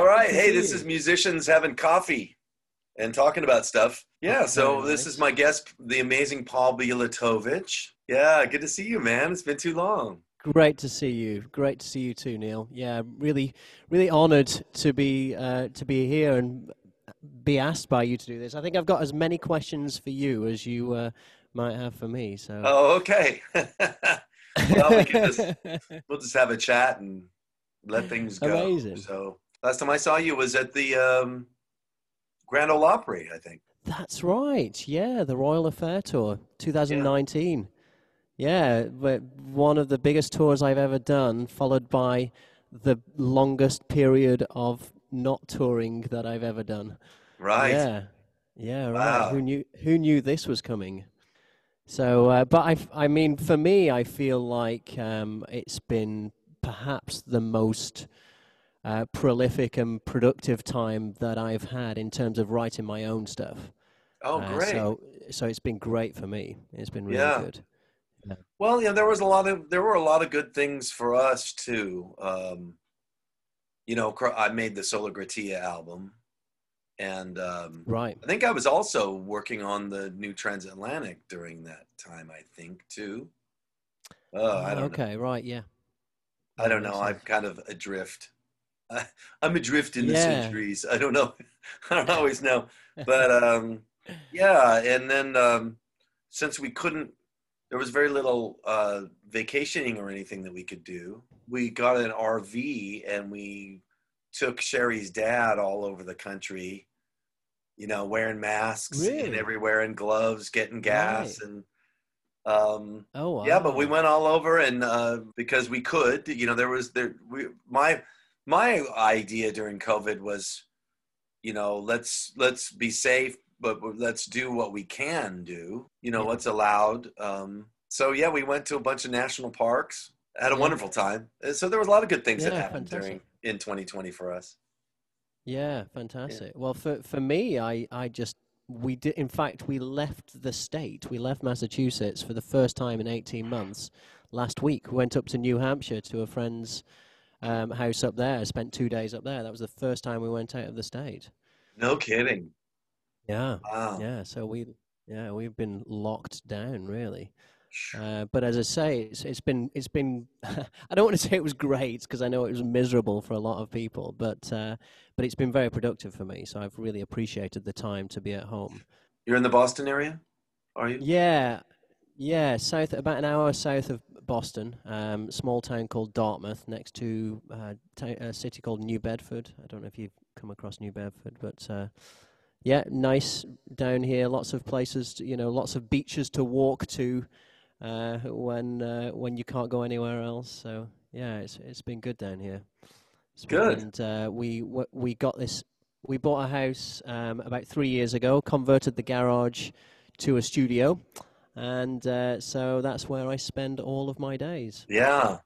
All right. Hey, this is musicians having coffee and talking about stuff. Yeah. So this is my guest, the amazing Paul Bielatowicz. Yeah. Good to see you, man. It's been too long. Great to see you. Great to see you too, Neal. Yeah, really, really honoured to be uh, to be here and be asked by you to do this. I think I've got as many questions for you as you uh, might have for me. So. Oh, okay. well, we can just, we'll just have a chat and let things go. Amazing. So last time I saw you was at the um, Grand Ole Opry, I think. That's right. Yeah, the Royal Affair Tour, 2019. Yeah, but one of the biggest tours I've ever done, followed by the longest period of not touring that I've ever done. Right. Yeah, yeah, right. Wow. Who knew? Who knew this was coming? So, uh, but I, I mean, for me, I feel like um, it's been perhaps the most uh, prolific and productive time that I've had in terms of writing my own stuff. Oh, Uh, great. so, so it's been great for me. It's been really Yeah. good. Well, yeah, there was a lot of there were a lot of good things for us too. Um, you know, I made the Sola Gratia album, and um, Right. I think I was also working on the new Transatlantic during that time. I think too. Oh, I don't know. okay. Right. Yeah. I don't know. I'm kind of adrift. I, I'm adrift in the Yeah. centuries. I don't know. I don't always know. But um, yeah, and then um, since we couldn't, there was very little uh, vacationing or anything that we could do. We got an RV and we took Sherry's dad all over the country. You know, wearing masks and Really? everywhere and gloves, getting gas Right. and. Um, Oh. Wow. yeah, but we went all over, and uh, because we could, you know, there was there. We my my idea during COVID was, you know, let's let's be safe, but let's do what we can do. You know, Yeah. what's allowed. Um, so yeah, we went to a bunch of national parks, had a Yeah. wonderful time. So there was a lot of good things that Yeah, happened during in 2020 for us. Yeah, fantastic. Well, for for me, I I just we did. In fact, we left the state. We left Massachusetts for the first time in eighteen months last week. We went up to New Hampshire to a friend's um, house up there. Spent two days up there. That was the first time we went out of the state. No kidding. Yeah, Wow. yeah. So we yeah we've been locked down really. Uh, but as I say, it's, it's been it's been. I don't want to say it was great because I know it was miserable for a lot of people, but uh, but it's been very productive for me. So I've really appreciated the time to be at home. You're in the Boston area, are you? Yeah, yeah. South about an hour south of Boston, um, small town called Dartmouth, next to uh, t- a city called New Bedford. I don't know if you've come across New Bedford, but uh, yeah, nice down here. Lots of places, to, you know, lots of beaches to walk to uh, when uh, when you can't go anywhere else. So yeah, it's it's been good down here. It's Good. And uh, we w- we got this. We bought a house um, about three years ago. Converted the garage to a studio, and uh, so that's where I spend all of my days. Yeah,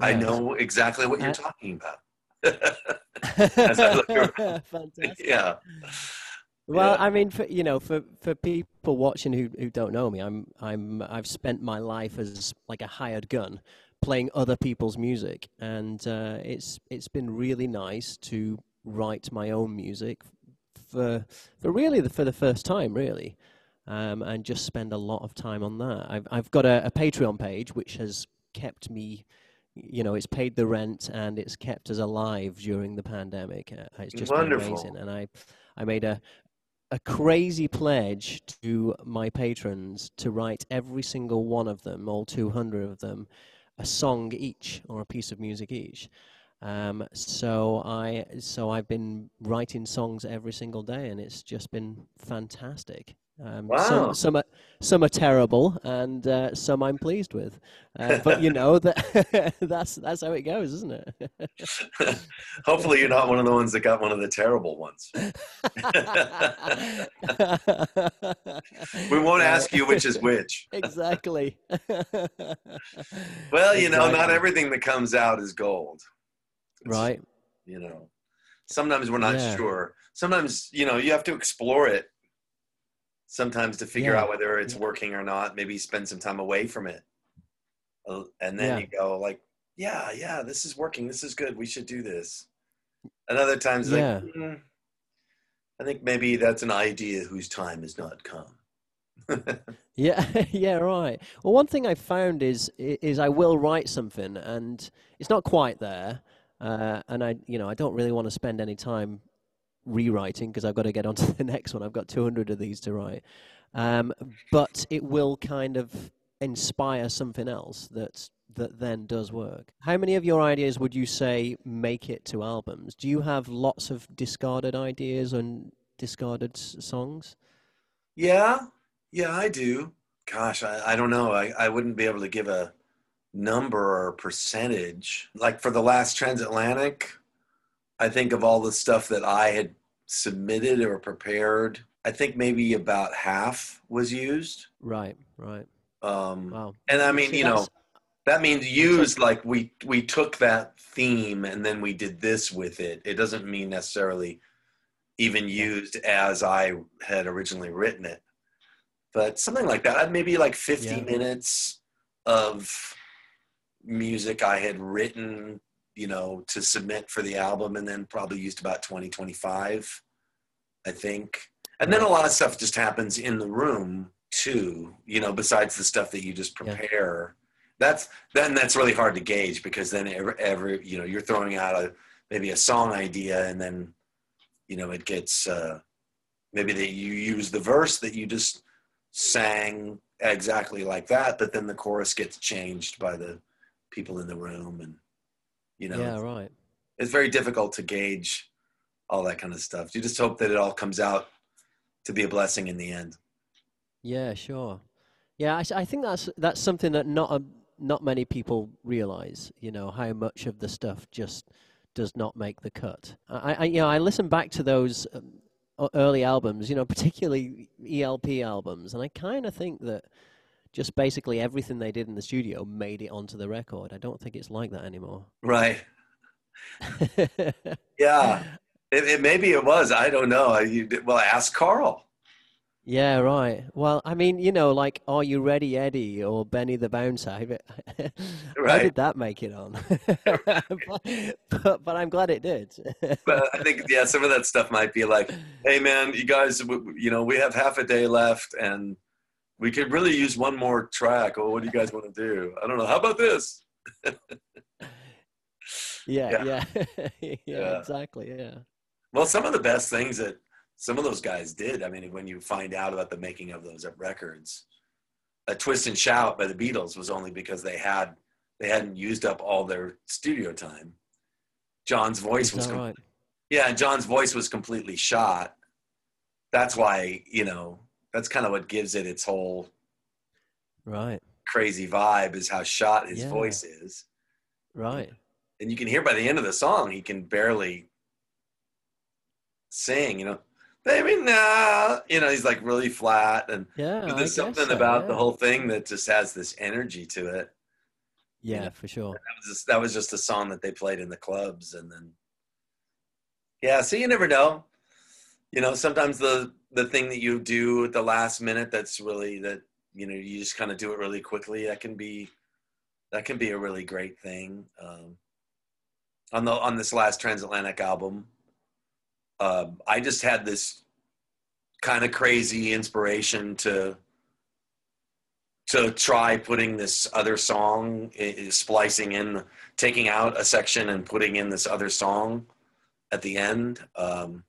I know exactly what you're Uh, talking about. As I look. Fantastic. yeah. Well, Yeah. I mean, for you know, for, for people watching who, who don't know me, I'm I'm I've spent my life as like a hired gun, playing other people's music, and uh, it's it's been really nice to write my own music for for really the, for the first time, really, um, and just spend a lot of time on that. I've I've got a, a Patreon page which has kept me. You know, it's paid the rent and it's kept us alive during the pandemic. Uh, It's just been Wonderful. amazing, and I, I made a, a crazy pledge to my patrons to write every single one of them, all 200 of them, a song each or a piece of music each. Um, so I so I've been writing songs every single day, and it's just been fantastic. Um, Wow. Some some are, some are terrible, and uh, some I'm pleased with. Uh, but you know that that's that's how it goes, isn't it? Hopefully, you're not one of the ones that got one of the terrible ones. We won't ask you which is which. exactly. Well, you know, not everything that comes out is gold. It's- Right. You know, sometimes we're not Yeah. sure. Sometimes, you know, you have to explore it sometimes to figure Yeah. out whether it's working or not. Maybe spend some time away from it. And then Yeah. you go, like, yeah, yeah, this is working. This is good. We should do this. and other times like, "Mm, I think maybe that's an idea whose time has not come. Yeah, yeah, right. Well, one thing I found is is I will write something and it's not quite there, uh, and I you know I don't really want to spend any time rewriting because I've got to get on to the next one. I've got 200 of these to write, um, but it will kind of inspire something else that that then does work. How many of your ideas would you say make it to albums? Do you have lots of discarded ideas and discarded s- songs? Yeah, yeah, I do. Gosh, I, I don't know. I, I wouldn't be able to give a number or percentage. Like for the last transatlantic, I think of all the stuff that I had submitted or prepared, I think maybe about half was used. Right, right. Um, Wow. and I mean, See, you know, that means used like we we took that theme and then we did this with it. It doesn't mean necessarily even used as I had originally written it. But something like that, maybe like 50 Yeah. minutes of music I had written, you know, to submit for the album and then probably used about 20, 25, I think. And then a lot of stuff just happens in the room too, you know, besides the stuff that you just Yeah. prepare. That's then that's really hard to gauge because then every, every you know you're throwing out a maybe a song idea and then you know it gets uh, maybe that you use the verse that you just sang exactly like that, but then the chorus gets changed by the people in the room and you know yeah, right. it's very difficult to gauge all that kind of stuff. You just hope that it all comes out to be a blessing in the end. Yeah, sure. Yeah, I, s- I think that's that's something that not a, not many people realize. You know how much of the stuff just does not make the cut. I, I you know I listen back to those um, early albums, you know, particularly ELP albums, and I kind of think that just basically everything they did in the studio made it onto the record. I don't think it's like that anymore. Right. Yeah. It, it maybe it was. I don't know. You well, ask Carl. Yeah, right. Well, I mean, you know, like Are You Ready, Eddie or Benny the Bouncer? How Right. did that make it on? but, but, but I'm glad it did. But I think yeah, some of that stuff might be like, hey man, you guys, you know, we have half a day left and we could really use one more track. Well, what do you guys want to do? I don't know. How about this? yeah, yeah, yeah, Yeah. exactly. Yeah. Well, some of the best things that some of those guys did. I mean, when you find out about the making of those records, a twist and shout by the Beatles was only because they had they hadn't used up all their studio time. John's voice was com- right? yeah, John's voice was completely shot. That's why you know that's kind of what gives it its whole Right, crazy vibe is how shot his Yeah. voice is, right. and you can hear by the end of the song he can barely sing. You know, baby now, you know he's like really flat and. Yeah, there's something so, about the whole thing that just has this energy to it. Yeah, know. for sure. That was just, that was just a song that they played in the clubs, and then yeah. So you never know. You know, sometimes the the thing that you do at the last minute that's really that you know you just kind of do it really quickly. That can be that can be a really great thing. Um, on the on this last transatlantic album, um, I just had this kind of crazy inspiration to to try putting this other song splicing in taking out a section and putting in this other song at the end um,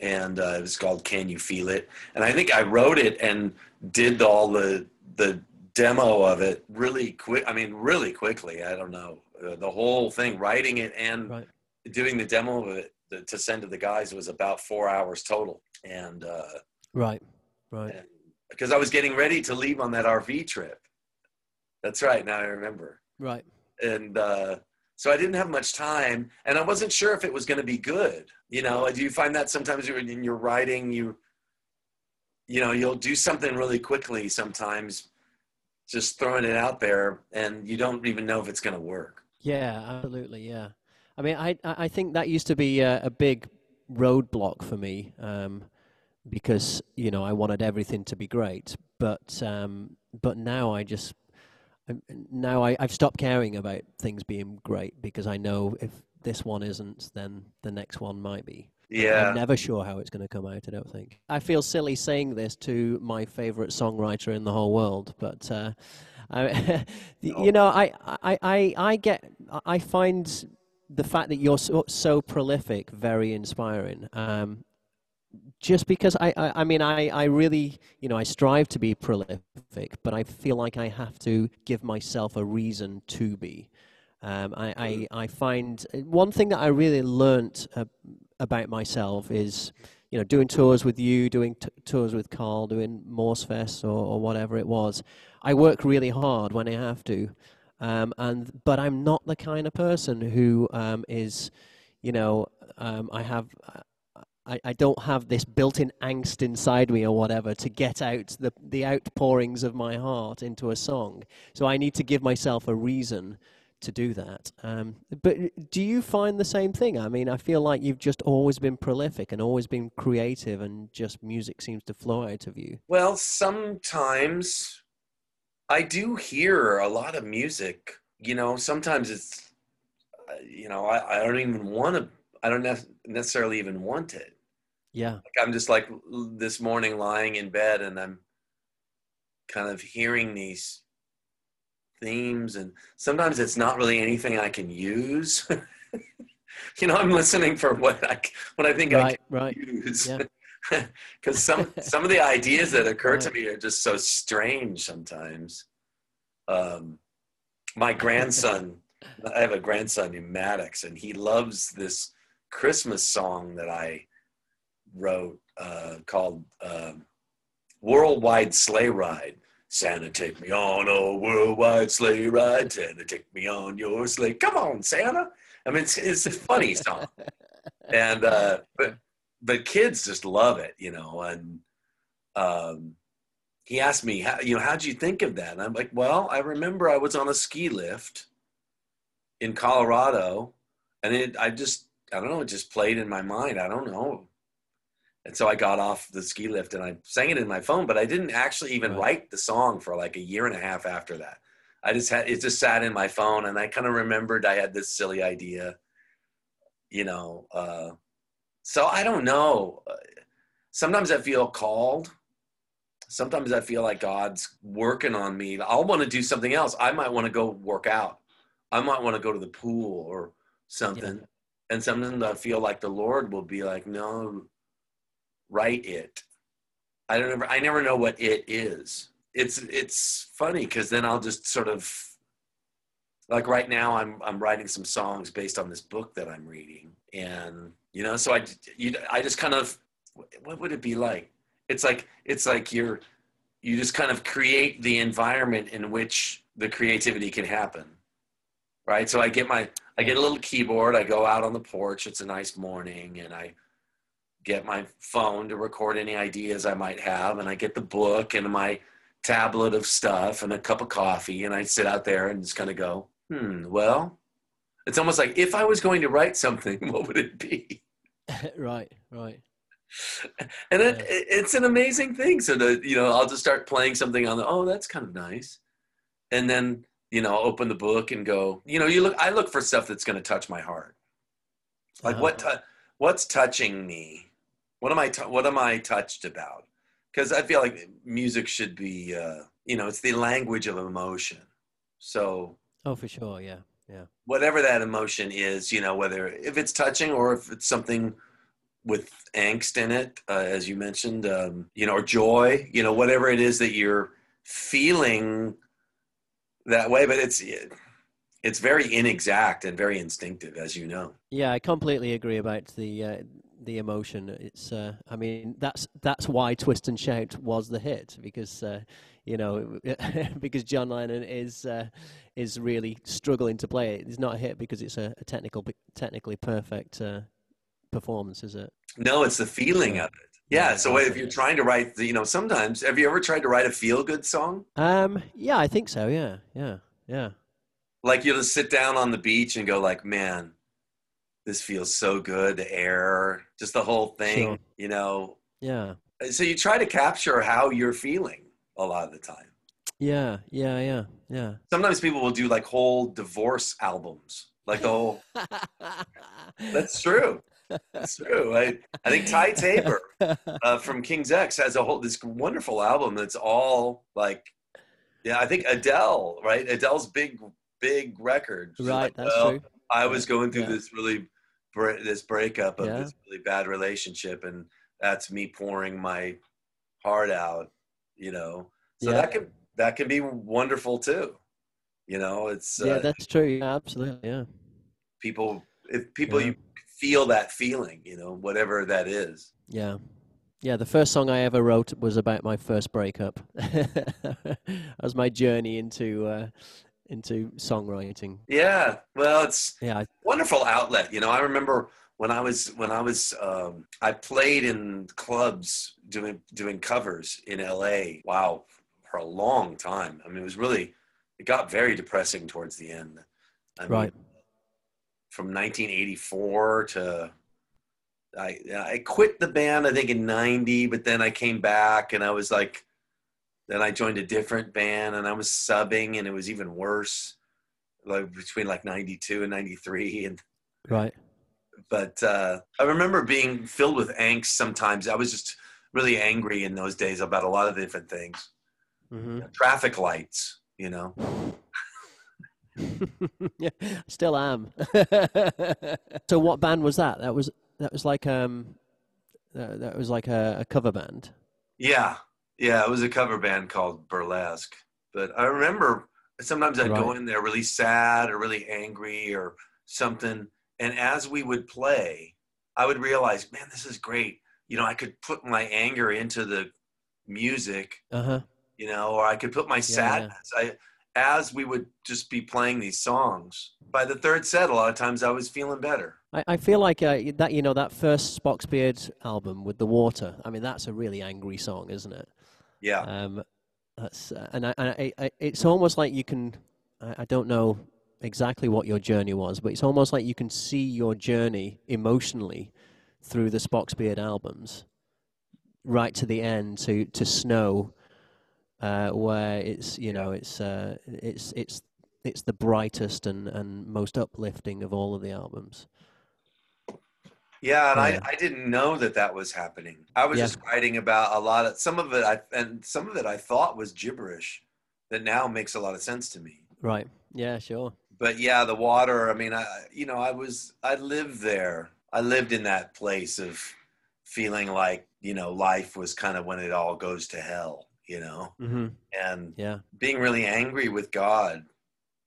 and uh, it was called can you feel it and i think i wrote it and did all the the demo of it really quick i mean really quickly i don't know uh, the whole thing writing it and Right. doing the demo of it th- to send to the guys was about four hours total and uh, Right, right. because I was getting ready to leave on that RV trip. That's right. Now I remember. Right. And uh, so I didn't have much time, and I wasn't sure if it was going to be good. You know, do you find that sometimes you're- in your writing, you, you know, you'll do something really quickly sometimes, just throwing it out there, and you don't even know if it's going to work. Yeah, absolutely. Yeah. I mean, I I I think that used to be a, a big roadblock for me um, because you know I wanted everything to be great, but um, but now I just I'm- now I, I've stopped caring about things being great because I know if this one isn't, then the next one might be. Yeah. I'm never sure how it's going to come out. I don't think. I feel silly saying this to my favorite songwriter in the whole world, but uh, I, you know, I, I, I, I get, I find the fact that you're so, so prolific very inspiring. Um, just because I, I, I mean, I, I really, you know, I strive to be prolific, but I feel like I have to give myself a reason to be. Um, I, I, mm. I find uh, one thing that I really learnt uh, about myself is, you know, doing tours with you, doing t- tours with Carl, doing Morsefest or, or whatever it was. I work really hard when I have to, um, and but I'm not the kind of person who um, is, you know, um, I have. I, I don't have this built-in angst inside me or whatever to get out the the outpourings of my heart into a song. So I need to give myself a reason to do that. Um, but do you find the same thing? I mean, I feel like you've just always been prolific and always been creative, and just music seems to flow out of you. Well, sometimes I do hear a lot of music. You know, sometimes it's, uh, you know, I, I don't even want to, I don't necessarily even want it. Yeah. Like I'm just like this morning lying in bed and I'm kind of hearing these themes and sometimes it's not really anything I can use. you know, I'm listening for what I what I think right, I can right. use. Yeah. Because some some of the ideas that occur right. to me are just so strange sometimes. Um, my grandson, I have a grandson named Maddox, and he loves this Christmas song that I wrote uh, called uh, "Worldwide Sleigh Ride." Santa, take me on a worldwide sleigh ride. Santa, take me on your sleigh. Come on, Santa. I mean, it's, it's a funny song. and, uh, but, but kids just love it, you know, and, um, he asked me, how, you know, how'd you think of that? And I'm like, well, I remember I was on a ski lift in Colorado and it, I just, I don't know, it just played in my mind. I don't know. And so I got off the ski lift and I sang it in my phone, but I didn't actually even right. write the song for like a year and a half after that. I just had it just sat in my phone and I kind of remembered I had this silly idea, you know. Uh, so I don't know. Sometimes I feel called. Sometimes I feel like God's working on me. I'll want to do something else. I might want to go work out. I might want to go to the pool or something. Yeah. And sometimes I feel like the Lord will be like, no, write it. I don't ever, I never know what it is. It's it's funny because then I'll just sort of like right now I'm I'm writing some songs based on this book that I'm reading, and you know, so I you, I just kind of what would it be like? It's like it's like you're you just kind of create the environment in which the creativity can happen, right? So I get my I get a little keyboard, I go out on the porch. It's a nice morning, and I get my phone to record any ideas I might have, and I get the book and my tablet of stuff and a cup of coffee, and I sit out there and just kind of go, hmm, well, it's almost like if I was going to write something, what would it be? right, right. And it, it's an amazing thing. So that you know, I'll just start playing something on the. Oh, that's kind of nice, and then you know, I'll open the book and go. You know, you look. I look for stuff that's going to touch my heart. Like uh-huh. what? Tu- what's touching me what am I? T- what am I touched about? Because I feel like music should be, uh, you know, it's the language of emotion. So. Oh, for sure. Yeah. Yeah. Whatever that emotion is, you know, whether if it's touching or if it's something with angst in it, uh, as you mentioned, um, you know, or joy, you know, whatever it is that you're feeling that way, but it's it's very inexact and very instinctive, as you know. Yeah, I completely agree about the uh, the emotion. It's, uh, I mean, that's that's why Twist and Shout was the hit because, uh, you know, because John Lennon is uh, is really struggling to play it. It's not a hit because it's a, a technical, technically perfect uh, performance, is it? No, it's the feeling of it. Yeah. yeah so if you're trying to write, you know, sometimes have you ever tried to write a feel good song? Um. Yeah, I think so. Yeah. Yeah. Yeah. Like you'll just sit down on the beach and go like, man this feels so good the air just the whole thing sure. you know yeah so you try to capture how you're feeling a lot of the time yeah yeah yeah yeah sometimes people will do like whole divorce albums like the whole. That's true. That's true. I, I think Ty Tabor uh, from King's X has a whole this wonderful album that's all like, yeah. I think Adele, right? Adele's big big record. She's right, like, that's well, true. I was going through Yeah. this really this breakup of Yeah. this really bad relationship, and that's me pouring my heart out. You know, so Yeah. that can that can be wonderful too. You know, it's Yeah, uh, that's true. Yeah, absolutely. Yeah. people if people you feel that feeling. You know, whatever that is. Yeah. Yeah, the first song I ever wrote was about my first breakup. that was my journey into uh, into songwriting. Yeah, well, it's Yeah, wonderful outlet. You know, I remember when I was when I was um, I played in clubs doing doing covers in L.A. Wow, for a long time. I mean, it was really it got very depressing towards the end. I mean, right. From 1984 to I I quit the band I think in '90, but then I came back and I was like, then I joined a different band and I was subbing and it was even worse. Like between like '92 and '93 and Right. but uh, I remember being filled with angst sometimes. I was just really angry in those days about a lot of different things. hmm Traffic lights, you know. yeah, still am. so what band was that? That was that was like um that, that was like a, a cover band. Yeah, yeah. It was a cover band called Burlesque. But I remember sometimes I'd go in there really sad or really angry or something, and as we would play, I would realize, man, this is great. You know, I could put my anger into the music Uh-huh. you know, or I could put my yeah. sadness. I, as we would just be playing these songs, by the third set, a lot of times I was feeling better. I, I feel like uh, that you know that first Spock's Beard album with the water. I mean, that's a really angry song, isn't it? Yeah, Um, that's uh, and I, I, I, it's almost like you can. I, I don't know exactly what your journey was, but it's almost like you can see your journey emotionally through the Spock's Beard albums, right to the end to to Snow, uh, where it's you know it's uh, it's it's it's the brightest and, and most uplifting of all of the albums. Yeah, and Yeah. I, I didn't know that that was happening. I was Yeah. just writing about a lot of some of it. I and some of it I thought was gibberish, that now makes a lot of sense to me. Right. Yeah. Sure. But yeah, the water. I mean, I you know, I was I lived there. I lived in that place of feeling like you know life was kind of when it all goes to hell. You know, hmm and Yeah. being really angry with God.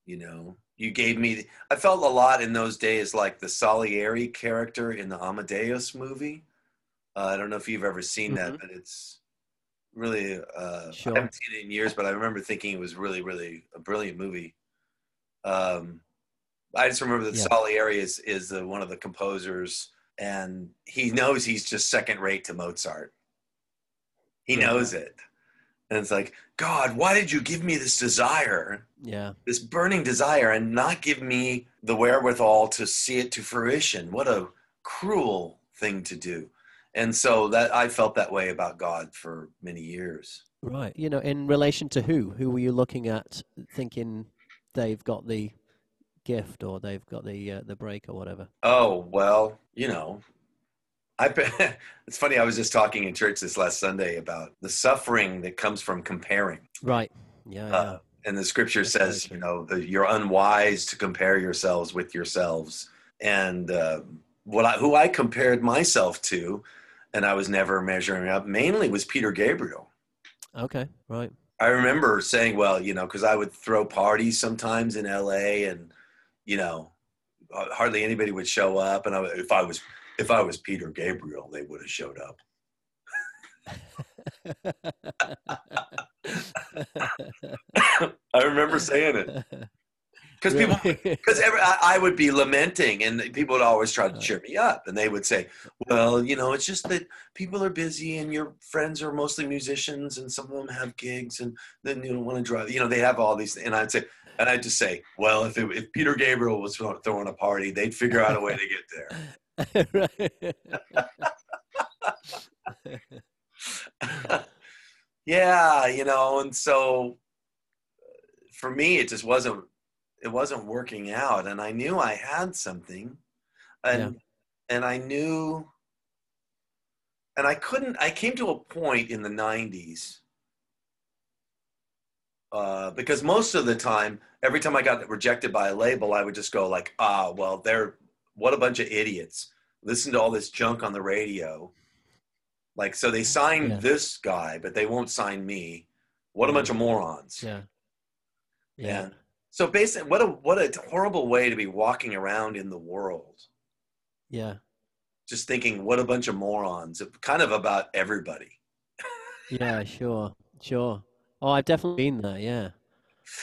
You know, you gave me. I felt a lot in those days like the Salieri character in the Amadeus movie. Uh, I don't know if you've ever seen that, but it's really. Uh, Sure. I haven't seen it in years, but I remember thinking it was really, really a brilliant movie. Um, I just remember that Yeah. Salieri is is the, one of the composers, and he knows he's just second rate to Mozart. He Yeah. knows it. And it's like, God, why did you give me this desire, Yeah. this burning desire, and not give me the wherewithal to see it to fruition? What a cruel thing to do. And so that I felt that way about God for many years. Right. You know, in relation to who? Who were you looking at, thinking they've got the gift or they've got the uh, the break or whatever? Oh, well, you know, I it's funny I was just talking in church this last Sunday about the suffering that comes from comparing. Right. Yeah. yeah. Uh, and the scripture That's says, true. you know, you're unwise to compare yourselves with yourselves. And uh, what I, who I compared myself to, and I was never measuring up, mainly was Peter Gabriel. Okay. Right. I remember saying, well, you know, because I would throw parties sometimes in LA, and you know, uh, hardly anybody would show up. And I, if I was if I was Peter Gabriel, they would have showed up. I remember saying it because people because I, I would be lamenting and people would always try to uh. cheer me up and they would say well you know it's just that people are busy and your friends are mostly musicians and some of them have gigs and then you don't want to drive you know they have all these and i'd say and i'd just say well if, it, if peter gabriel was throwing a party they'd figure out a way to get there. yeah you know and so for me it just wasn't it wasn't working out, and I knew I had something, and and I knew, and I couldn't. I came to a point in the '90s uh, because most of the time, every time I got rejected by a label, I would just go like, ah, well, they're what a bunch of idiots. Listen to all this junk on the radio. Like, so they signed Yeah. this guy, but they won't sign me. What a bunch of mm. morons. Yeah. Yeah. So basically, what a what a horrible way to be walking around in the world, Yeah. just thinking, what a bunch of morons. Kind of about everybody. Yeah. Sure. Sure. Oh, I've definitely been there. Yeah.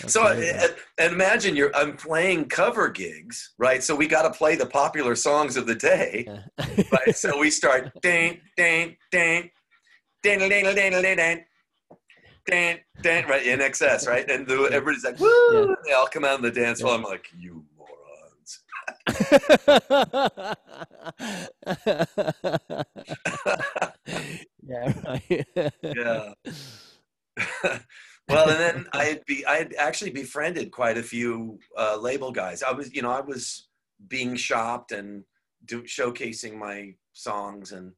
Okay. So yeah. and imagine you're I'm playing cover gigs, right? So we got to play the popular songs of the day, yeah. right? So we start ding ding ding, ding ding ding ding ding ding. Dan, dan, right INXS, right? And the, everybody's like, "Woo!" Yeah. They all come out on the dance floor. I'm like, "You morons!" I actually befriended quite a few uh, label guys. I was, you know, I was being shopped and do, showcasing my songs, and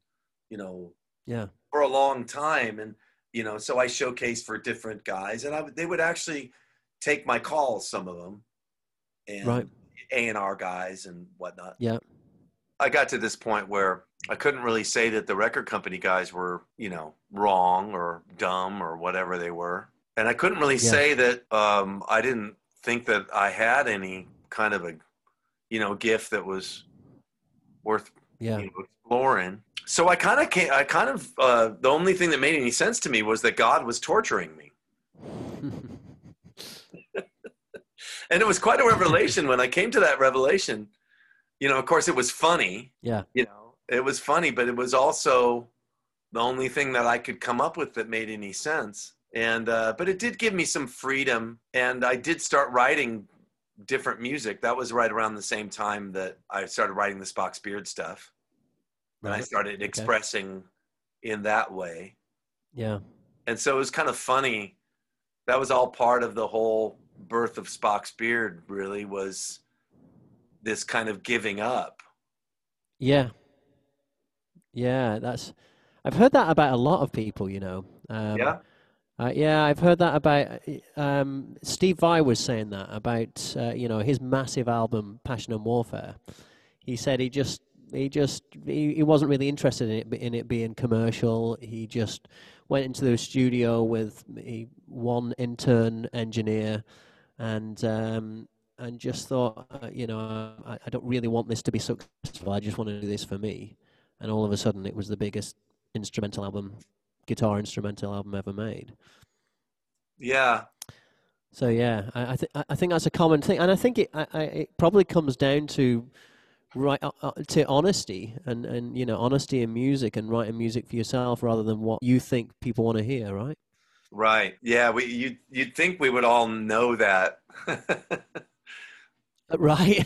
you know, yeah, for a long time, and you know, so I showcased for different guys, and I they would actually take my calls, some of them, and Right. A and R guys and whatnot. Yeah. I got to this point where I couldn't really say that the record company guys were, you know, wrong or dumb or whatever they were. And I couldn't really Yeah. say that um, I didn't think that I had any kind of a, you know, gift that was worth yeah, you know, exploring. So I kind of can't, I kind of, uh, the only thing that made any sense to me was that God was torturing me. And it was quite a revelation when I came to that revelation. You know, of course, it was funny. yeah, You know, it was funny, but it was also the only thing that I could come up with that made any sense. And, uh, but it did give me some freedom. And I did start writing different music. That was right around the same time that I started writing the Spock's Beard stuff. And I right. started expressing in that way. yeah, And so it was kind of funny. That was all part of the whole birth of Spock's Beard, really, was this kind of giving up. yeah, yeah. That's I've heard that about a lot of people. You know. Um, yeah. Uh, yeah, I've heard that about um, Steve Vai was saying that about uh, you know his massive album Passion and Warfare. He said he just he just he, he wasn't really interested in it in it being commercial. He just went into the studio with he, one intern engineer and um, and just thought uh, you know I, I don't really want this to be successful. I just want to do this for me. And all of a sudden, it was the biggest instrumental album, guitar instrumental album ever made. Yeah. So yeah, I, I think I think that's a common thing, and I think it I, I, it probably comes down to right uh, uh, to honesty and and you know honesty in music and writing music for yourself rather than what you think people want to hear, right? Right. Yeah. We you you'd think we would all know that. Right.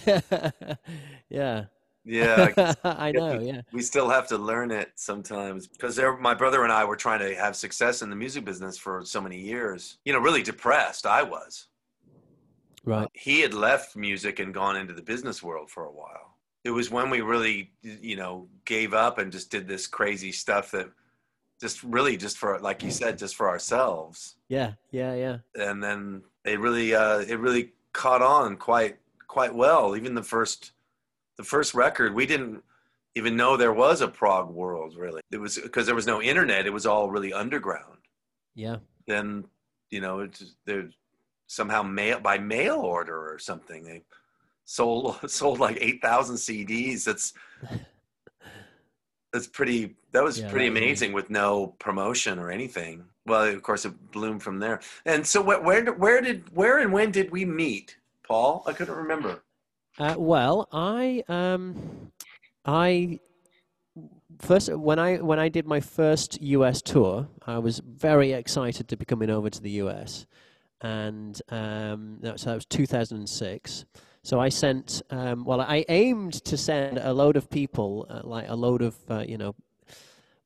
yeah. Yeah. I I know. Yeah. we still have to learn it sometimes because my brother and I were trying to have success in the music business for so many years. You know, really depressed I was. Right. He had left music and gone into the business world for a while. It was when we really, you know, gave up and just did this crazy stuff that just really just for like you said just for ourselves. Yeah. Yeah. Yeah. and then it really uh, it really caught on quite quite well. Even the first the first record, we didn't even know there was a prog world. Really, it was because there was no internet. It was all really underground. Yeah. Then you know it's there somehow mail by mail order or something. They sold sold like eight thousand CDs. That's that's pretty. That was Yeah, pretty amazing with no promotion or anything. Well, of course, it bloomed from there. And so, where where where did where and when did we meet, Paul? I couldn't remember. Uh, well, I um, I first when I when I did my first U.S. tour, I was very excited to be coming over to the U.S. and um, that, so that was 2006. So I sent um, well, I aimed to send a load of people, uh, like a load of uh, you know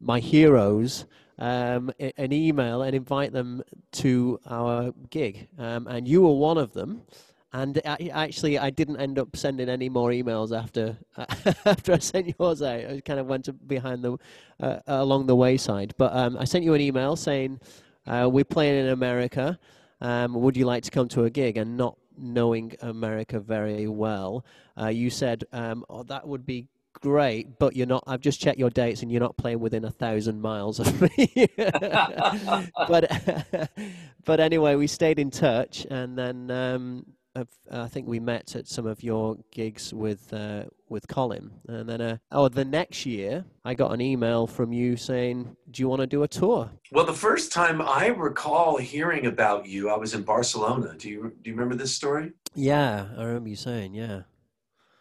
my heroes. Um, an email and invite them to our gig, um, and you were one of them And I, actually, I didn't end up sending any more emails after after I sent yours out. I kind of went behind the uh, along the wayside. But um, I sent you an email saying uh, we're playing in America. Um, would you like to come to a gig? And not knowing America very well, uh, you said, um, "Oh, that would be great, but you're not. I've just checked your dates, and you're not playing within a thousand miles of me. but but anyway, we stayed in touch, and then um, I think we met at some of your gigs with uh, with Colin, and then uh, oh, the next year I got an email from you saying, "Do you want to do a tour?" Well, the first time I recall hearing about you, I was in Barcelona. Do you do you remember this story? Yeah, I remember you saying, yeah.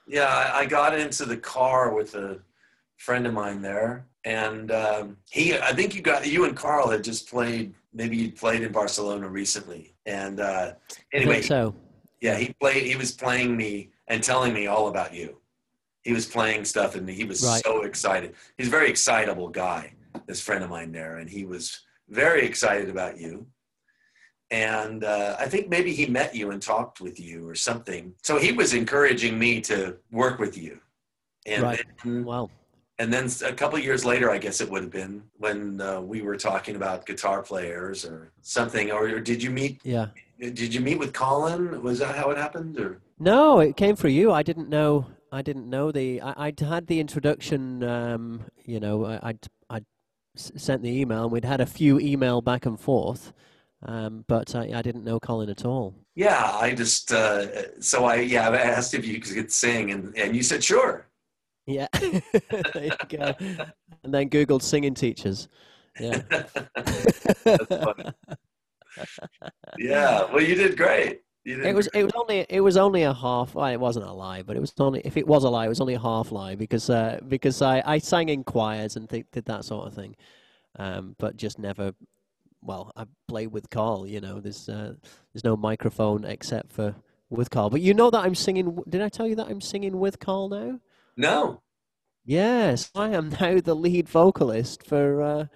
Yeah, I, I got into the car with a friend of mine there, and um, he. I think you got you and Carl had just played. Maybe you played in Barcelona recently, and uh, anyway, so yeah, he played. He was playing me and telling me all about you. He was playing stuff, and he was right. so excited. He's a very excitable guy. This friend of mine there, and he was very excited about you and uh, I think maybe he met you and talked with you or something. So he was encouraging me to work with you. And right. Then, wow. And then a couple years later, I guess it would have been when uh, we were talking about guitar players or something. Or, or, did you meet? Yeah. Did you meet with Colin? Was that how it happened? Or no, it came through you. I didn't know. I didn't know the. I, would had the introduction. Um, you know, I, I'd I'd sent the email, and we'd had a few email back and forth. Um, but I, I, didn't know Colin at all. Yeah, I just uh, so I yeah I asked if you could sing, and and you said sure. Yeah, there you go. and then Googled singing teachers. Yeah. yeah, well, you did great. You did it was great. it was only it was only a half. Well, it wasn't a lie, but it was only if it was a lie, it was only a half lie because uh, because I, I sang in choirs and th- did that sort of thing, um, but just never well, I play with Carl. You know, there's uh, there's no microphone except for with Carl. But you know that I'm singing. Did I tell you that I'm singing with Carl now? No. Yes, I am now the lead vocalist for uh,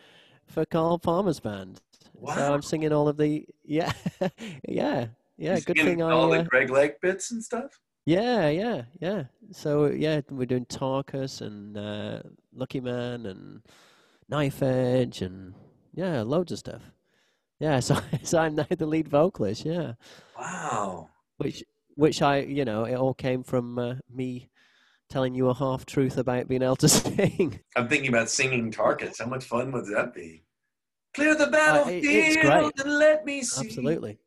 for Carl Palmer's band. Wow. So I'm singing all of the yeah, yeah, yeah. You're good thing all I all the Greg Lake bits and stuff. Yeah, yeah, yeah. So yeah, we're doing Tarkus and uh, Lucky Man and Knife Edge and yeah, loads of stuff. Yeah, so, so I'm now the lead vocalist. Yeah. Wow. Which, which I, you know, it all came from uh, me telling you a half truth about being able to sing. I'm thinking about singing Tarkus. How much fun would that be? Clear the battlefield uh, and let me see. Absolutely.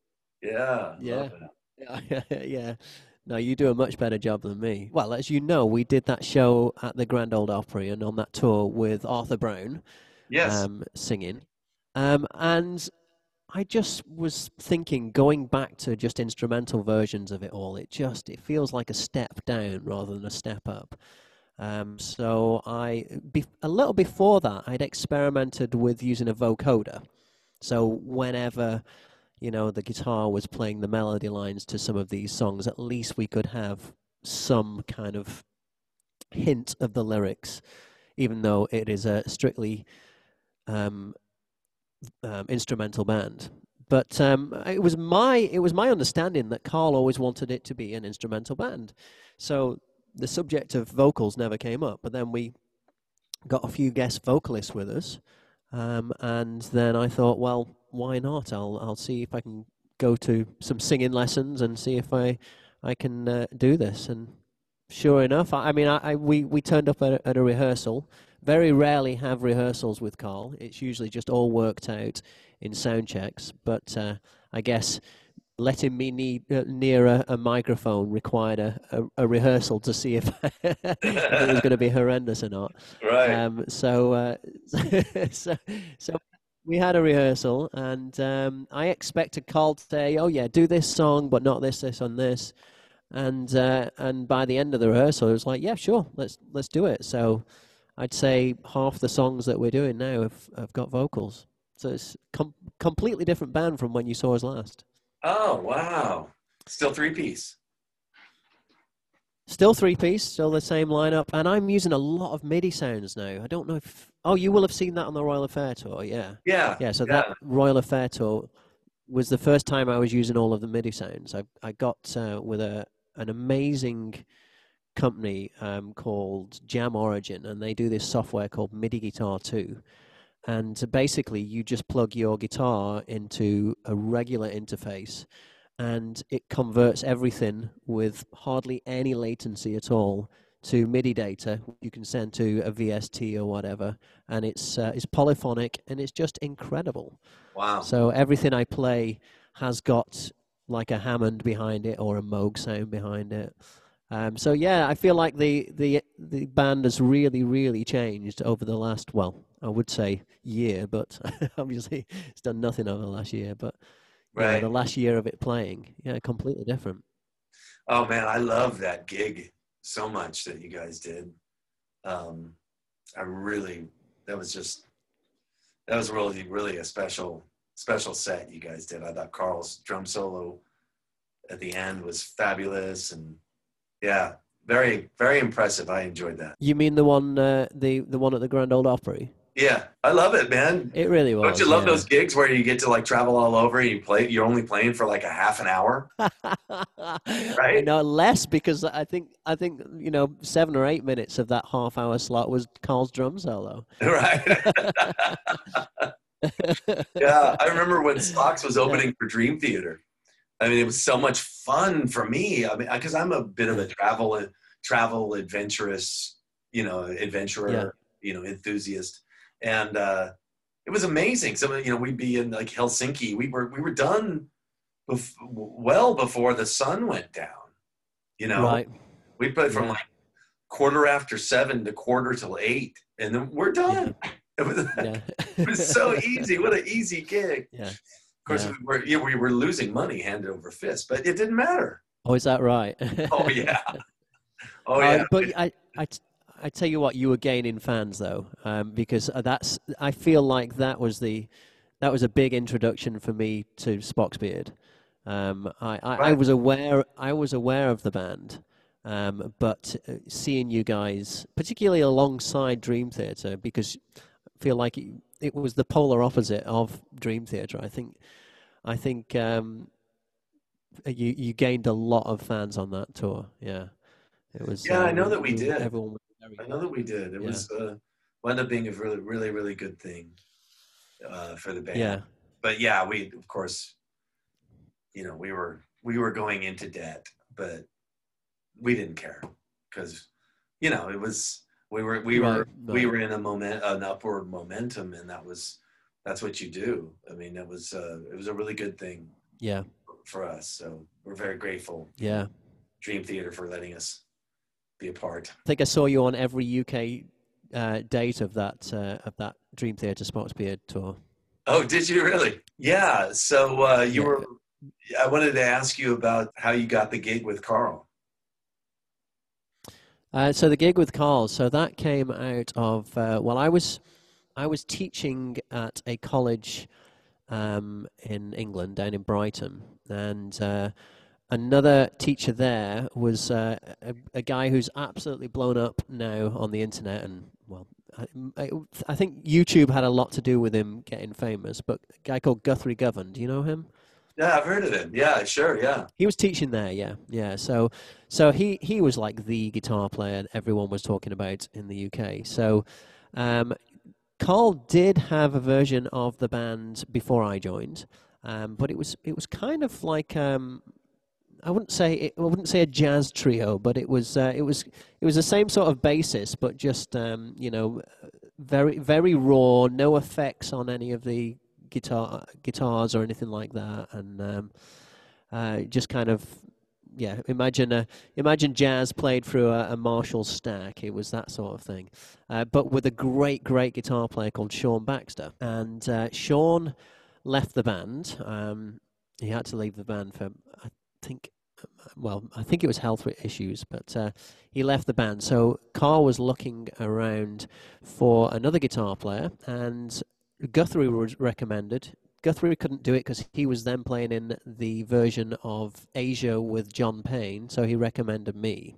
Yeah. Yeah. Yeah. yeah. No, you do a much better job than me. Well, as you know, we did that show at the Grand Ole Opry and on that tour with Arthur Brown. Yes. Um, singing. Um, and I just was thinking, going back to just instrumental versions of it all, it just it feels like a step down rather than a step up. Um, so I, be, a little before that, I'd experimented with using a vocoder. So whenever, you know, the guitar was playing the melody lines to some of these songs, at least we could have some kind of hint of the lyrics, even though it is a strictly um, um, instrumental band. But um, it was my it was my understanding that Carl always wanted it to be an instrumental band, so the subject of vocals never came up. But then we got a few guest vocalists with us, um, and then I thought, well, why not? I'll I'll see if I can go to some singing lessons and see if I I can uh, do this. And sure enough, I, I mean, I, I, we we turned up at a, at a rehearsal very rarely have rehearsals with Carl. It's usually just all worked out in sound checks. But uh, I guess letting me need, uh, near a, a, microphone required a, a, a, rehearsal to see if, if it was going to be horrendous or not. Right. Um, so, uh, so, so we had a rehearsal, and um, I expected Carl to say, "Oh yeah, do this song, but not this, this, and this." And uh, and by the end of the rehearsal, it was like, "Yeah, sure, let's let's do it." So I'd say half the songs that we're doing now have, have got vocals. So it's com- completely different band from when you saw us last. Oh wow! Still three piece. Still three piece, still the same lineup, and I'm using a lot of MIDI sounds now. I don't know if oh you will have seen that on the Royal Affair tour, yeah. Yeah. Yeah. So yeah. that Royal Affair tour, was the first time I was using all of the MIDI sounds. I I got uh, with a an amazing company um, called Jam Origin, and they do this software called MIDI Guitar 2. And basically, you just plug your guitar into a regular interface, and it converts everything with hardly any latency at all to MIDI data you can send to a VST or whatever, and it's uh, it's polyphonic and it's just incredible. Wow! So everything I play has got like a Hammond behind it or a Moog sound behind it. Um, so yeah, I feel like the, the the band has really really changed over the last well, I would say year, but obviously it's done nothing over the last year. But right. the last year of it playing, yeah, completely different. Oh man, I love that gig so much that you guys did. Um, I really, that was just, that was really, really a special, special set you guys did. I thought Carl's drum solo at the end was fabulous, and yeah, very, very impressive. I enjoyed that. You mean the one, uh, the the one at the Grand Ole Opry? Yeah, I love it, man. It really was. Don't you love yeah. those gigs where you get to like travel all over and you play? You're only playing for like a half an hour, right? No, less because I think I think you know seven or eight minutes of that half hour slot was Carl's drum solo. Right. yeah, I remember when Spock's was opening for Dream Theater. I mean, it was so much fun for me. I mean, because I'm a bit of a travel travel adventurous, you know, adventurer, yeah. you know, enthusiast and uh, it was amazing. So you know, we'd be in like Helsinki. We were we were done bef- well before the sun went down. You know, right. we played from yeah. like quarter after seven to quarter till eight, and then we're done. Yeah. It was yeah. it was so easy. What an easy gig. Yeah. Of course, we were yeah, we were losing money hand over fist, but it didn't matter. Oh, is that right? oh yeah. Oh yeah. Uh, but I, I, I tell you what, you were gaining fans though, um, because uh, that's. I feel like that was the, that was a big introduction for me to Spock's Beard. Um, I, I, right. I, was aware. I was aware of the band, um, but uh, seeing you guys, particularly alongside Dream Theater, because I feel like it, it was the polar opposite of Dream Theater. I think. I think um, you you gained a lot of fans on that tour. Yeah, it was. Yeah, I know that we did. Everyone I know that we did. It yeah. was uh, wound up being a really, really, really good thing uh, for the band. Yeah. But yeah, we of course, you know, we were we were going into debt, but we didn't care because, you know, it was we were we were we were in a moment an upward momentum, and that was that's what you do. I mean, it was uh, it was a really good thing. Yeah. For us, so we're very grateful. Yeah. Dream Theater for letting us be a part. I think I saw you on every UK uh, date of that uh, of that Dream Theater Spock's Beard tour. Oh, did you really? Yeah. So uh, you yeah. were. I wanted to ask you about how you got the gig with Carl. Uh, so the gig with Carl. So that came out of uh, well, I was I was teaching at a college um, in England down in Brighton, and uh, another teacher there was uh, a, a, guy who's absolutely blown up now on the internet and well I, I, think youtube had a lot to do with him getting famous but a guy called guthrie govan do you know him? Yeah i've heard of him. Yeah sure yeah. He was teaching there yeah yeah. So so he he was like the guitar player everyone was talking about in the uk so um, carl did have a version of the band before i joined um, but it was it was kind of like um, I wouldn't say it, I wouldn't say a jazz trio, but it was uh, it was it was the same sort of basis, but just um, you know very very raw, no effects on any of the guitar guitars or anything like that, and um, uh, just kind of yeah imagine a, imagine jazz played through a, a Marshall stack. It was that sort of thing, uh, but with a great great guitar player called Sean Baxter, and uh, Sean left the band. Um, he had to leave the band for I think well, I think it was health issues, but uh, he left the band. So Carl was looking around for another guitar player, and Guthrie was recommended. Guthrie couldn't do it because he was then playing in the version of Asia with John Payne, so he recommended me.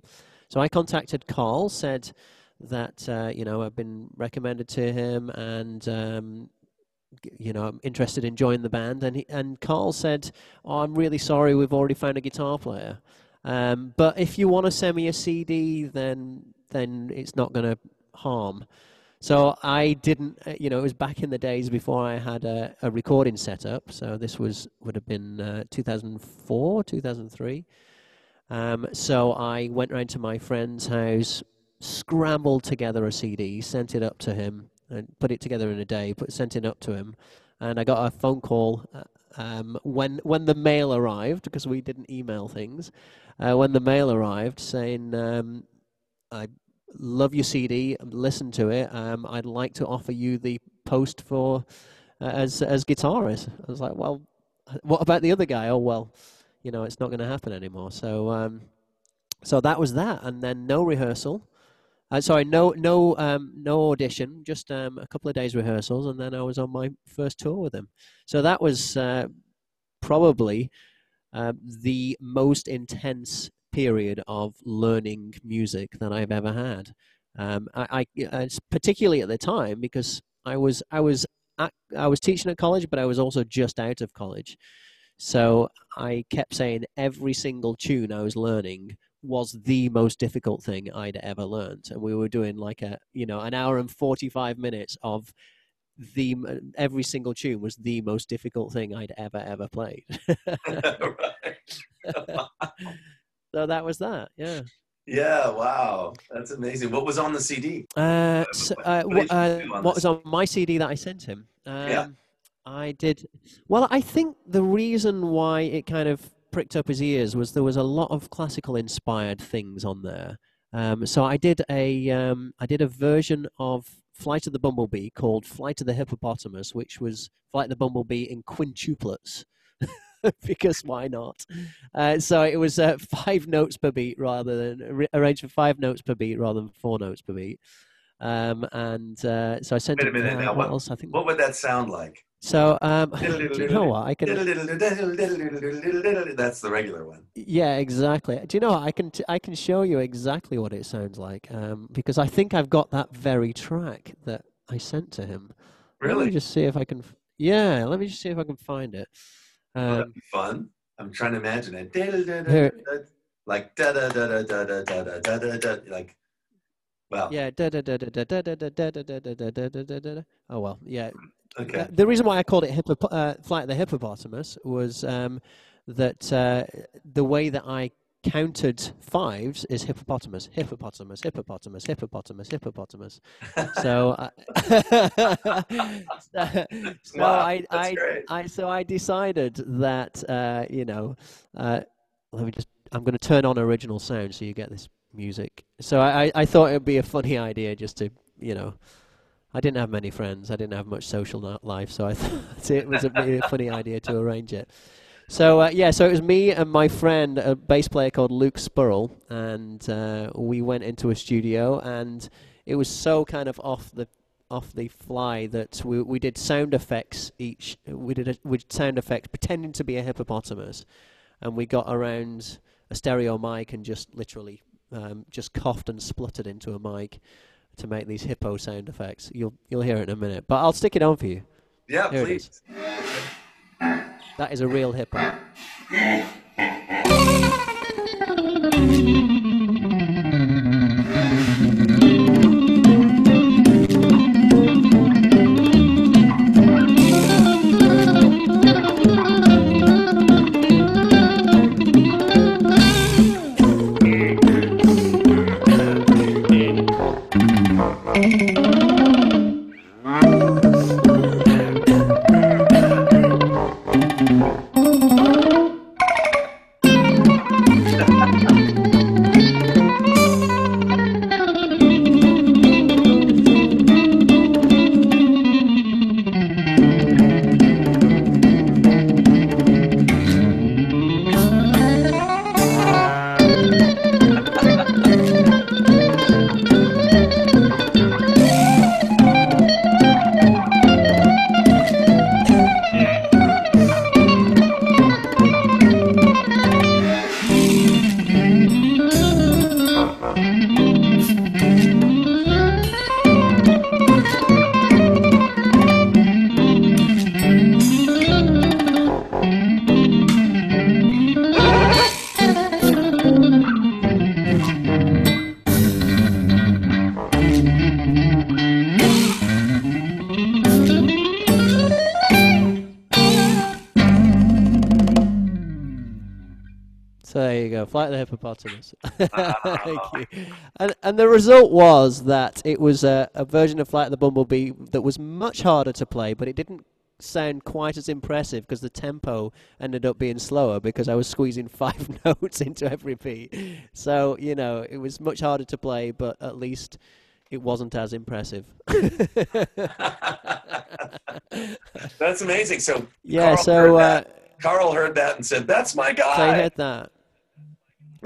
So I contacted Carl, said that uh, you know I've been recommended to him, and um, you know, I'm interested in joining the band. And he, and Carl said, oh, I'm really sorry, we've already found a guitar player. Um, but if you want to send me a CD, then then it's not going to harm. So I didn't, uh, you know, it was back in the days before I had a, a recording setup. So this was would have been uh, 2004, 2003. Um, so I went round to my friend's house, scrambled together a CD, sent it up to him, and put it together in a day. Put sent it up to him, and I got a phone call uh, um, when when the mail arrived because we didn't email things. Uh, when the mail arrived, saying um, I love your CD, listen to it. Um, I'd like to offer you the post for uh, as as guitarist. I was like, well, what about the other guy? Oh well, you know, it's not going to happen anymore. So um, so that was that, and then no rehearsal. Uh, sorry, no no um, no audition, just um, a couple of days rehearsals, and then I was on my first tour with them. So that was uh, probably uh, the most intense period of learning music that I've ever had. Um, I, I particularly at the time because I was I was I was teaching at college, but I was also just out of college. So I kept saying every single tune I was learning was the most difficult thing I'd ever learned, and we were doing like a you know an hour and forty five minutes of the every single tune was the most difficult thing I'd ever ever played. so that was that, yeah. Yeah, wow, that's amazing. What was on the CD? Uh, so, uh, what, uh, what was on my CD that I sent him? Um, yeah. I did. Well, I think the reason why it kind of pricked up his ears was there was a lot of classical inspired things on there. Um, so I did a um, I did a version of Flight of the Bumblebee called Flight of the Hippopotamus, which was Flight of the Bumblebee in quintuplets. because why not? Uh, so it was uh, five notes per beat rather than arranged for five notes per beat rather than four notes per beat. Um, and uh, so I sent. Wait a minute. now, what, else? I think. What would that sound like? So um, do you know what I can? That's the regular one. Yeah, exactly. Do you know what I can? T- I can show you exactly what it sounds like um, because I think I've got that very track that I sent to him. Really? Let me just see if I can. Yeah, let me just see if I can find it. Um, that'd be fun. I'm trying to imagine it. Here. Like da da da da da da da da da da like. Well. Yeah. Da da da da da da da da da da da da da da da. Oh well. Yeah. Okay. The reason why I called it hippo, uh, Flight of the Hippopotamus was um, that uh, the way that I counted fives is hippopotamus, hippopotamus, hippopotamus, hippopotamus, hippopotamus. so, uh, so, wow, I, I, I, so I decided that uh, you know, uh, let me just. I'm going to turn on original sound so you get this music. So I, I thought it would be a funny idea just to you know I didn't have many friends. I didn't have much social life, so I thought it was a funny idea to arrange it. So uh, yeah, so it was me and my friend, a bass player called Luke Spurrell, and uh, we went into a studio, and it was so kind of off the off the fly that we we did sound effects each. We did a, we did sound effects pretending to be a hippopotamus, and we got around a stereo mic and just literally um, just coughed and spluttered into a mic to make these hippo sound effects. You'll you'll hear it in a minute, but I'll stick it on for you. Yeah, Here please. That is a real hippo. The Hippopotamus. Thank you. And and the result was that it was a, a version of Flight of the Bumblebee that was much harder to play, but it didn't sound quite as impressive because the tempo ended up being slower because I was squeezing five notes into every beat. So you know it was much harder to play, but at least it wasn't as impressive. That's amazing. So yeah, Carl so heard uh. Carl heard that and said, "That's my so guy." I heard that.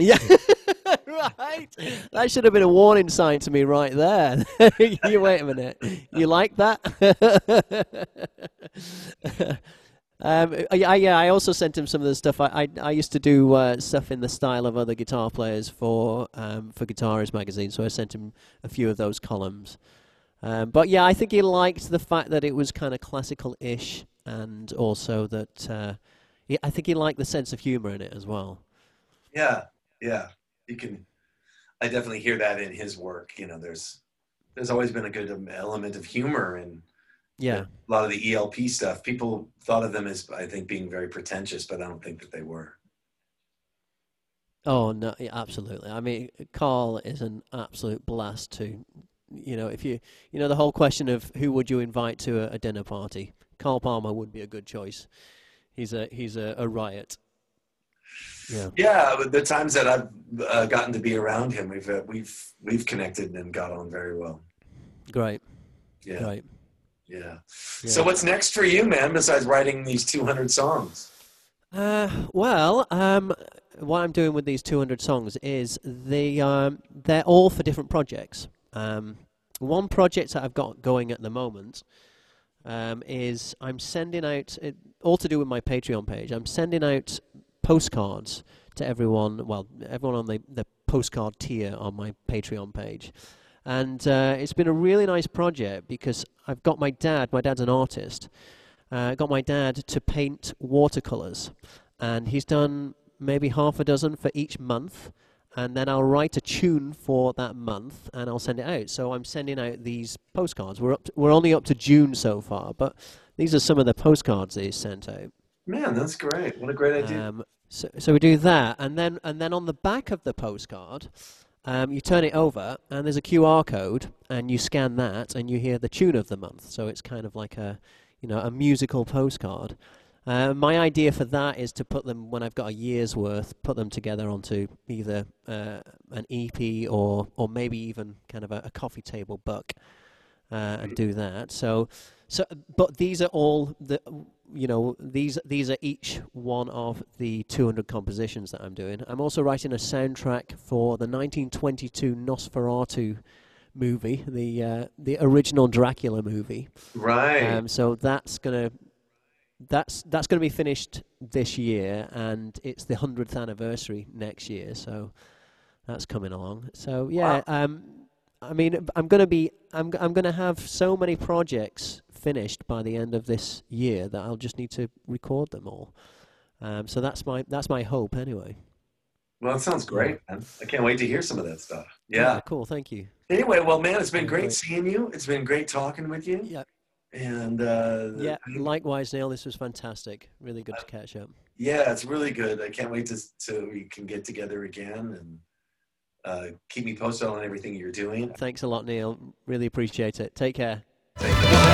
Yeah, right. That should have been a warning sign to me right there. you wait a minute. You like that? um, yeah, yeah. I also sent him some of the stuff. I I, I used to do uh, stuff in the style of other guitar players for um, for Guitarist magazine, so I sent him a few of those columns. Um, but yeah, I think he liked the fact that it was kind of classical-ish, and also that uh, he, I think he liked the sense of humor in it as well. Yeah, yeah. You can. I definitely hear that in his work. You know, there's there's always been a good element of humor in Yeah. a lot of the ELP stuff. People thought of them as, I think, being very pretentious, but I don't think that they were. Oh no, absolutely. I mean, Carl is an absolute blast to, you know, if you, you know, the whole question of who would you invite to a, a dinner party. Carl Palmer would be a good choice. He's a he's a, a riot. Yeah. Yeah, but the times that I've uh, gotten to be around him, we've uh, we've we've connected and got on very well. Great. Yeah, Great. yeah. Yeah. So what's next for you, man? Besides writing these 200 songs? Uh, well, um, what I'm doing with these 200 songs is they um, they're all for different projects. Um, one project that I've got going at the moment um, is I'm sending out it, all to do with my Patreon page. I'm sending out postcards to everyone. Well, everyone on the the postcard tier on my Patreon page. And uh, it's been a really nice project because I've got my dad. My dad's an artist. Uh, got my dad to paint watercolors, and he's done maybe half a dozen for each month. And then I'll write a tune for that month, and I'll send it out. So I'm sending out these postcards. We're up. To, we're only up to June so far, but these are some of the postcards that he's sent out. Man, that's great. What a great idea. Um, so, so we do that, and then and then on the back of the postcard, um, you turn it over, and there's a QR code, and you scan that, and you hear the tune of the month. So it's kind of like a, you know, a musical postcard. Uh, my idea for that is to put them when I've got a year's worth, put them together onto either uh, an EP or or maybe even kind of a, a coffee table book, uh, and do that. So, so but these are all the you know these these are each one of the 200 compositions that I'm doing. I'm also writing a soundtrack for the 1922 Nosferatu movie, the uh, the original Dracula movie. right. Um, so that's gonna that's that's gonna be finished this year, and it's the hundredth anniversary next year. So that's coming along. So yeah, um, I mean, I'm gonna be I'm I'm gonna have so many projects finished by the end of this year that I'll just need to record them all. Um, so that's my that's my hope anyway. well, that sounds great, man. I can't wait to hear some of that stuff. Yeah. cool. Thank you. Anyway, well, man, it's been great great. seeing you. It's been great talking with you. Yeah, And uh, yeah. Likewise, Neal. This was fantastic. Really good to catch up. yeah, it's really good. I can't wait to to we can get together again and uh, keep me posted on everything you're doing. Thanks a lot, Neal. Really appreciate it. Take care. Take care.